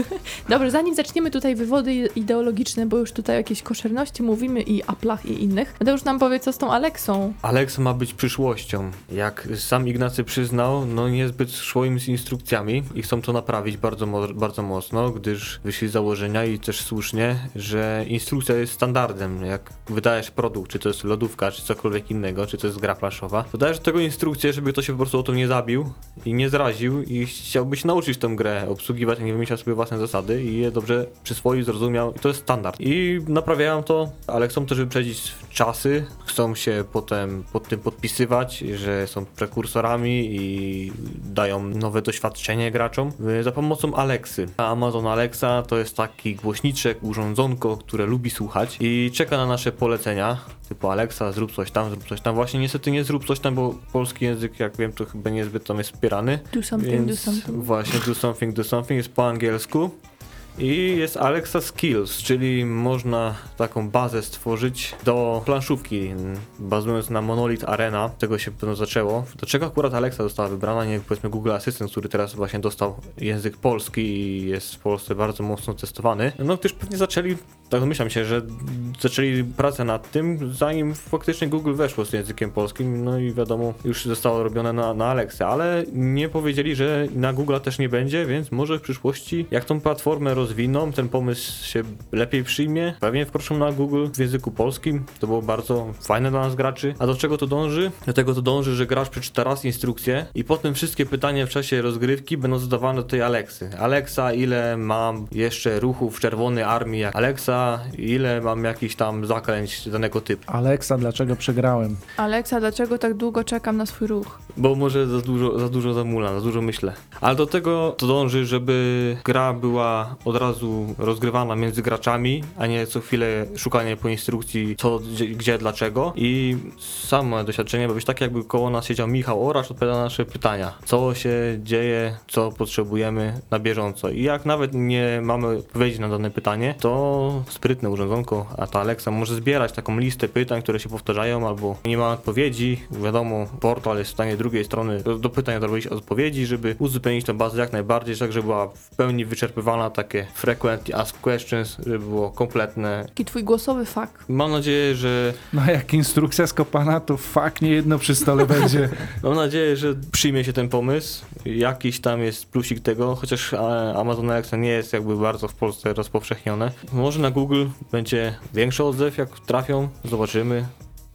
Dobrze, zanim zaczniemy tutaj wywody ideologiczne, bo już tutaj o jakiejś koszerności mówimy i Apple'ach i innych, to już nam powie, co z tą Alexą. Alexa ma być przyszłością. Jak sam Ignacy przyznał, no niezbyt szło im z instrukcjami i chcą to naprawić bardzo, bardzo mocno, gdyż wyszli z założenia i też słusznie, że instrukcja jest standardem. Jak wydajesz produkt, czy to jest lodówka, czy cokolwiek innego, czy to jest gra flaszowa, to dajesz do tego instrukcję, żeby ktoś się po prostu o to nie zabił i nie zraził i chciałbyś nauczyć tę grę, obsługiwać, a nie wymyślać sobie własne zasady i je dobrze przyswoić, zrozumiał i to jest standard. I naprawiają to, ale chcą też wyprzedzić czasy, chcą się potem pod tym podpisywać, że są prekursorami i dają nowe doświadczenie graczom y, za pomocą Alexy. Amazon Alexa to jest taki głośniczek, urządzonko, które lubi słuchać i czeka na nasze polecenia. Typu Alexa, zrób coś tam, zrób coś tam. Właśnie niestety nie zrób coś tam, bo polski język, jak wiem, to chyba niezbyt tam jest wspierany. Do something, do something. Właśnie do something, do something jest po angielsku. I jest Alexa Skills, czyli można taką bazę stworzyć do planszówki, bazując na Monolith Arena. Tego się pewno zaczęło. Do czego akurat Alexa została wybrana, nie powiedzmy Google Assistant, który teraz właśnie dostał język polski i jest w Polsce bardzo mocno testowany. No też pewnie zaczęli, tak domyślam się, że zaczęli pracę nad tym, zanim faktycznie Google weszło z językiem polskim, no i wiadomo, już zostało robione na, na Alexę, ale nie powiedzieli, że na Google też nie będzie, więc może w przyszłości, jak tą platformę rozwiną, ten pomysł się lepiej przyjmie, pewnie wkroczą na Google w języku polskim, to było bardzo fajne dla nas graczy. A do czego to dąży? Do tego to dąży, że gracz przeczyta raz instrukcję i potem wszystkie pytania w czasie rozgrywki będą zadawane do tej Alexy. Alexa, ile mam jeszcze ruchów w czerwonej armii? jak Alexa, ile mam jakichś tam zaklęć danego typu? Alexa, dlaczego przegrałem? Alexa, dlaczego tak długo czekam na swój ruch? Bo może za dużo, za dużo zamula, za dużo myślę. Ale do tego to dąży, żeby gra była od razu rozgrywana między graczami, a nie co chwilę szukanie po instrukcji co, gdzie, gdzie dlaczego. I samo moje doświadczenie ma być tak, jakby koło nas siedział Michał Orasz, odpowiada na nasze pytania. Co się dzieje, co potrzebujemy na bieżąco. I jak nawet nie mamy odpowiedzi na dane pytanie, to sprytne urządzonko, a ta Alexa może zbierać taką listę pytań, które się powtarzają, albo nie ma odpowiedzi. Wiadomo, portal jest w stanie drugiej strony do, do pytań zrobić odpowiedzi, żeby uzupełnić tę bazę jak najbardziej, tak żeby była w pełni wyczerpywana, takie frequently asked questions, żeby było kompletne. Taki twój głosowy fakt. Mam nadzieję, że No jak instrukcja skopana, to fakt nie jedno przy stole będzie. Mam nadzieję, że przyjmie się ten pomysł. Jakiś tam jest plusik tego, chociaż e, Amazon Alexa nie jest jakby bardzo w Polsce rozpowszechnione. Może na Google będzie większy odzew, jak trafią, zobaczymy.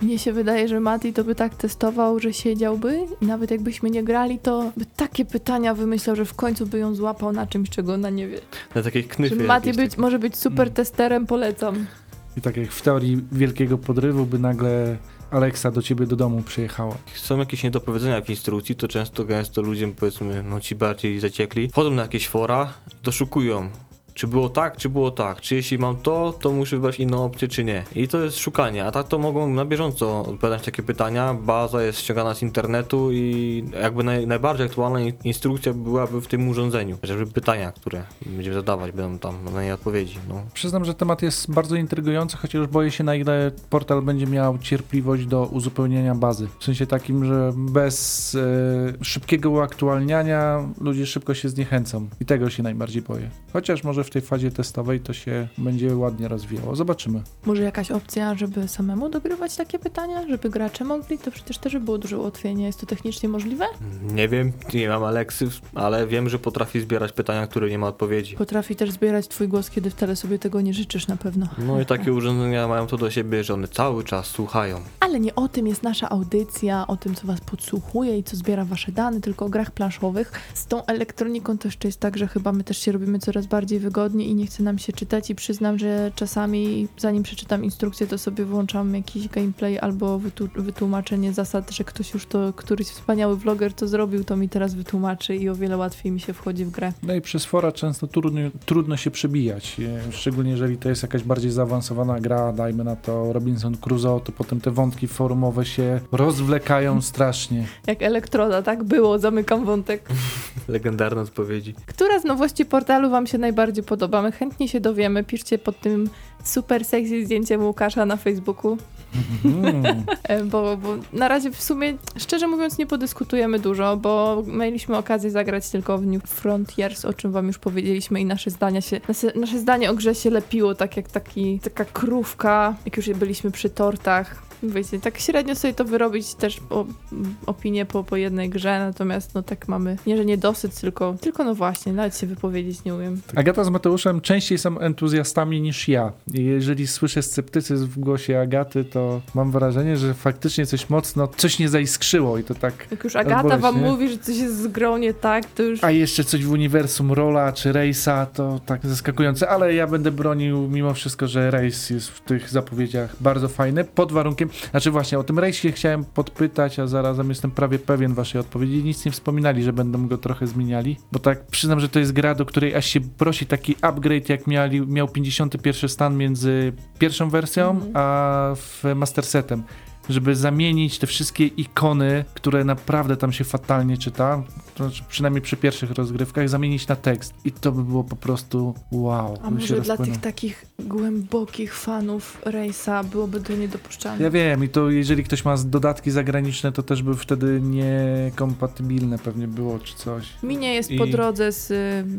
Mnie się wydaje, że Mati to by tak testował, że siedziałby i nawet jakbyśmy nie grali, to by takie pytania wymyślał, że w końcu by ją złapał na czymś, czego ona nie wie. Na takiej Że knyfy Mati być, może być super testerem, polecam. I tak jak w teorii wielkiego podrywu by nagle Alexa do ciebie do domu przyjechała. Są jakieś niedopowiedzenia w instrukcji, to często gęsto ludzie, powiedzmy, no ci bardziej zaciekli, wchodzą na jakieś fora, doszukują. Czy było tak, czy było tak? Czy jeśli mam to, to muszę wybrać inną opcję, czy nie? I to jest szukanie, a tak to mogą na bieżąco odpowiadać takie pytania. Baza jest ściągana z internetu i jakby naj, najbardziej aktualna in- instrukcja byłaby w tym urządzeniu. Żeby pytania, które będziemy zadawać, będą tam na nie odpowiedzi. No. Przyznam, że temat jest bardzo intrygujący, chociaż boję się na ile portal będzie miał cierpliwość do uzupełnienia bazy. W sensie takim, że bez e, szybkiego uaktualniania ludzie szybko się zniechęcą. I tego się najbardziej boję. Chociaż może w tej fazie testowej to się będzie ładnie rozwijało. Zobaczymy. Może jakaś opcja, żeby samemu dogrywać takie pytania, żeby gracze mogli? To przecież też by było duże ułatwienie. Jest to technicznie możliwe? Nie wiem, nie mam Aleksy, ale wiem, że potrafi zbierać pytania, które nie ma odpowiedzi. Potrafi też zbierać twój głos, kiedy wcale sobie tego nie życzysz na pewno. No i takie urządzenia mają to do siebie, że one cały czas słuchają. Ale nie o tym jest nasza audycja, o tym, co was podsłuchuje i co zbiera wasze dane, tylko o grach planszowych. Z tą elektroniką to jeszcze jest tak, że chyba my też się robimy coraz bardziej wygodnie i nie chce nam się czytać i przyznam, że czasami zanim przeczytam instrukcję, to sobie włączam jakiś gameplay albo wytłumaczenie zasad, że ktoś już to, któryś wspaniały vloger to zrobił, to mi teraz wytłumaczy i o wiele łatwiej mi się wchodzi w grę. No i przez fora często trudno, trudno się przebijać, e, szczególnie jeżeli to jest jakaś bardziej zaawansowana gra, dajmy na to Robinson Crusoe, to potem te wątki forumowe się rozwlekają strasznie. Jak elektroda, tak było, zamykam wątek. Legendarne odpowiedzi. Która z nowości portalu Wam się najbardziej podoba? My chętnie się dowiemy. Piszcie pod tym super sexy zdjęciem Łukasza na Facebooku. Mm. E, Bo, bo na razie w sumie, szczerze mówiąc, nie podyskutujemy dużo, bo mieliśmy okazję zagrać tylko w New Frontiers, o czym wam już powiedzieliśmy i nasze zdania się, nasze, nasze zdanie o grze się lepiło tak jak taki, taka krówka, jak już byliśmy przy tortach. Wiecie, tak średnio sobie to wyrobić też o, opinię po, po jednej grze, natomiast no tak mamy, nie że niedosyt, tylko, tylko no właśnie, nawet się wypowiedzieć nie umiem. Agata z Mateuszem częściej są entuzjastami niż ja. Jeżeli słyszę sceptycyzm w głosie Agaty, to mam wrażenie, że faktycznie coś mocno, coś nie zaiskrzyło i to tak... Jak już Agata wam mówi, że coś jest z grą nie tak, to już... A jeszcze coś w uniwersum Rola czy Race'a, to tak zaskakujące, ale ja będę bronił mimo wszystko, że Race jest w tych zapowiedziach bardzo fajny, pod warunkiem, znaczy właśnie o tym Race'ie chciałem podpytać, a zarazem jestem prawie pewien waszej odpowiedzi, nic nie wspominali, że będą go trochę zmieniali, bo tak przyznam, że to jest gra, do której aż się prosi taki upgrade, jak miali, miał 51 stan między pierwszą wersją, Mhm. a w Master Setem. Żeby zamienić te wszystkie ikony, które naprawdę tam się fatalnie czyta, to znaczy przynajmniej przy pierwszych rozgrywkach, zamienić na tekst. I to by było po prostu wow. A może dla tych takich głębokich fanów Race'a byłoby to niedopuszczalne. Ja wiem, i to jeżeli ktoś ma dodatki zagraniczne, to też by wtedy niekompatybilne pewnie było, czy coś. Mi nie jest I- po drodze z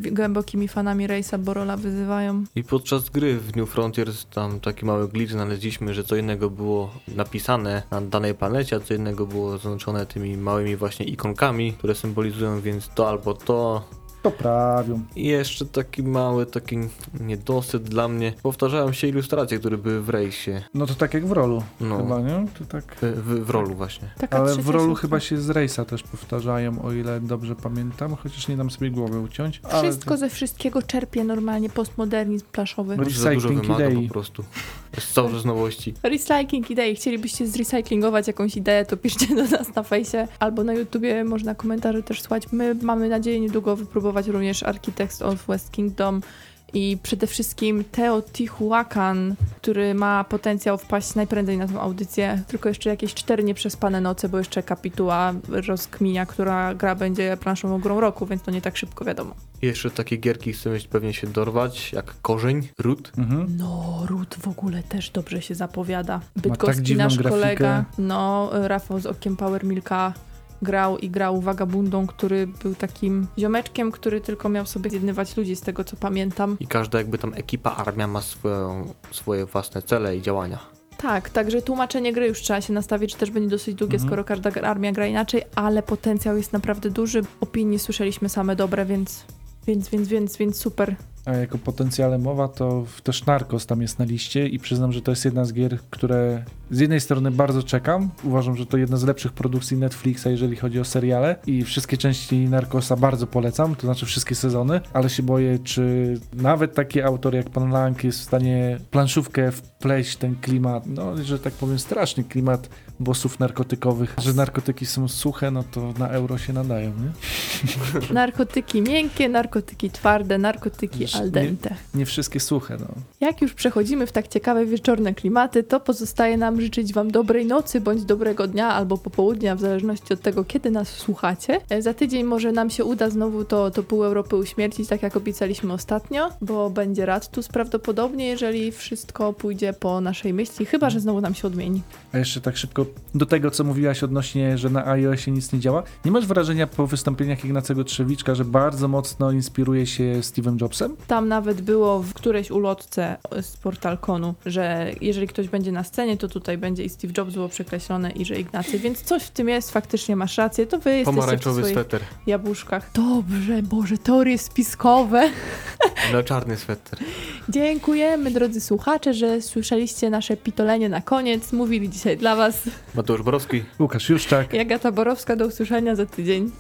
y, głębokimi fanami Race'a, bo Rola wyzywają. I podczas gry w New Frontiers tam taki mały glitch znaleźliśmy, że co innego było napisane na danej planecie, a co innego było zaznaczone tymi małymi właśnie ikonkami, które symbolizują więc to albo to. Poprawią. I jeszcze taki mały, taki niedosyt dla mnie. Powtarzają się ilustracje, które były w rejsie. No to tak jak w rolu No. chyba, nie? To tak... W, w, rolu właśnie. Taka Ale w rolu chyba się z Race'a też powtarzają, o ile dobrze pamiętam, chociaż nie dam sobie głowy uciąć. Ale Wszystko ze wszystkiego czerpie normalnie postmodernizm plaszowy. No. Może za dużo Recycling wymaga idei. po prostu. Jest cały czas nowości. Recycling idei. Chcielibyście zrecyklingować jakąś ideę, to piszcie do nas na fejsie albo na YouTubie, można komentarze też słuchać. My mamy nadzieję niedługo wypróbować również Architects of West Kingdom i przede wszystkim Teotihuacan, który ma potencjał wpaść najprędzej na tą audycję. Tylko jeszcze jakieś cztery nieprzespane noce, bo jeszcze kapituła rozkminia, która gra będzie planszową grą roku, więc to nie tak szybko wiadomo. I jeszcze takie gierki chcemy pewnie się dorwać, jak Korzeń, Ród. Mhm. No, Ród w ogóle też dobrze się zapowiada. tak Bydgoski dziwną nasz grafikę. kolega, no, Rafał z Okiem Power Milka grał i grał Wagabundą, który był takim ziomeczkiem, który tylko miał sobie zjednywać ludzi, z tego co pamiętam. I każda jakby tam ekipa, armia ma swoją, swoje własne cele i działania. Tak, także tłumaczenie gry już trzeba się nastawić, że też będzie dosyć długie, Mhm. skoro każda armia gra inaczej, ale potencjał jest naprawdę duży. Opinie słyszeliśmy same dobre, więc, więc, więc, więc, więc super. A jako potencjale mowa, to też Narcos tam jest na liście i przyznam, że to jest jedna z gier, które z jednej strony bardzo czekam. Uważam, że to jedna z lepszych produkcji Netflixa, jeżeli chodzi o seriale i wszystkie części Narcosa bardzo polecam, to znaczy wszystkie sezony, ale się boję, czy nawet taki autor jak pan Lang jest w stanie planszówkę wpleść ten klimat, no, że tak powiem, straszny klimat bossów narkotykowych, że narkotyki są suche, no to na euro się nadają, nie? Narkotyki miękkie, narkotyki twarde, narkotyki al dente. Nie wszystkie suche, no. Jak już przechodzimy w tak ciekawe wieczorne klimaty, to pozostaje nam życzyć Wam dobrej nocy bądź dobrego dnia albo popołudnia, w zależności od tego, kiedy nas słuchacie. E, Za tydzień może nam się uda znowu to, to pół Europy uśmiercić, tak jak obiecaliśmy ostatnio, bo będzie Radtus prawdopodobnie, jeżeli wszystko pójdzie po naszej myśli, chyba że znowu nam się odmieni. A jeszcze tak szybko do tego, co mówiłaś odnośnie, że na iOSie nic nie działa. Nie masz wrażenia po wystąpieniach Ignacego Trzewiczka, że bardzo mocno inspiruje się Steve'em Jobsem? Tam nawet było w którejś ulotce z Portalkonu, że jeżeli ktoś będzie na scenie, to tutaj będzie i Steve Jobs było przekreślone i że Ignacy, więc coś w tym jest, faktycznie masz rację, to wy jesteście w Pomarańczowy swoich sweter. jabłuszkach. Dobrze, Boże, teorie spiskowe. No czarny sweter. Dziękujemy, drodzy słuchacze, że słyszeliście nasze pitolenie na koniec. Mówili dzisiaj dla was Mateusz Borowski. Łukasz Juszczak. Jagata Borowska. Do usłyszenia za tydzień.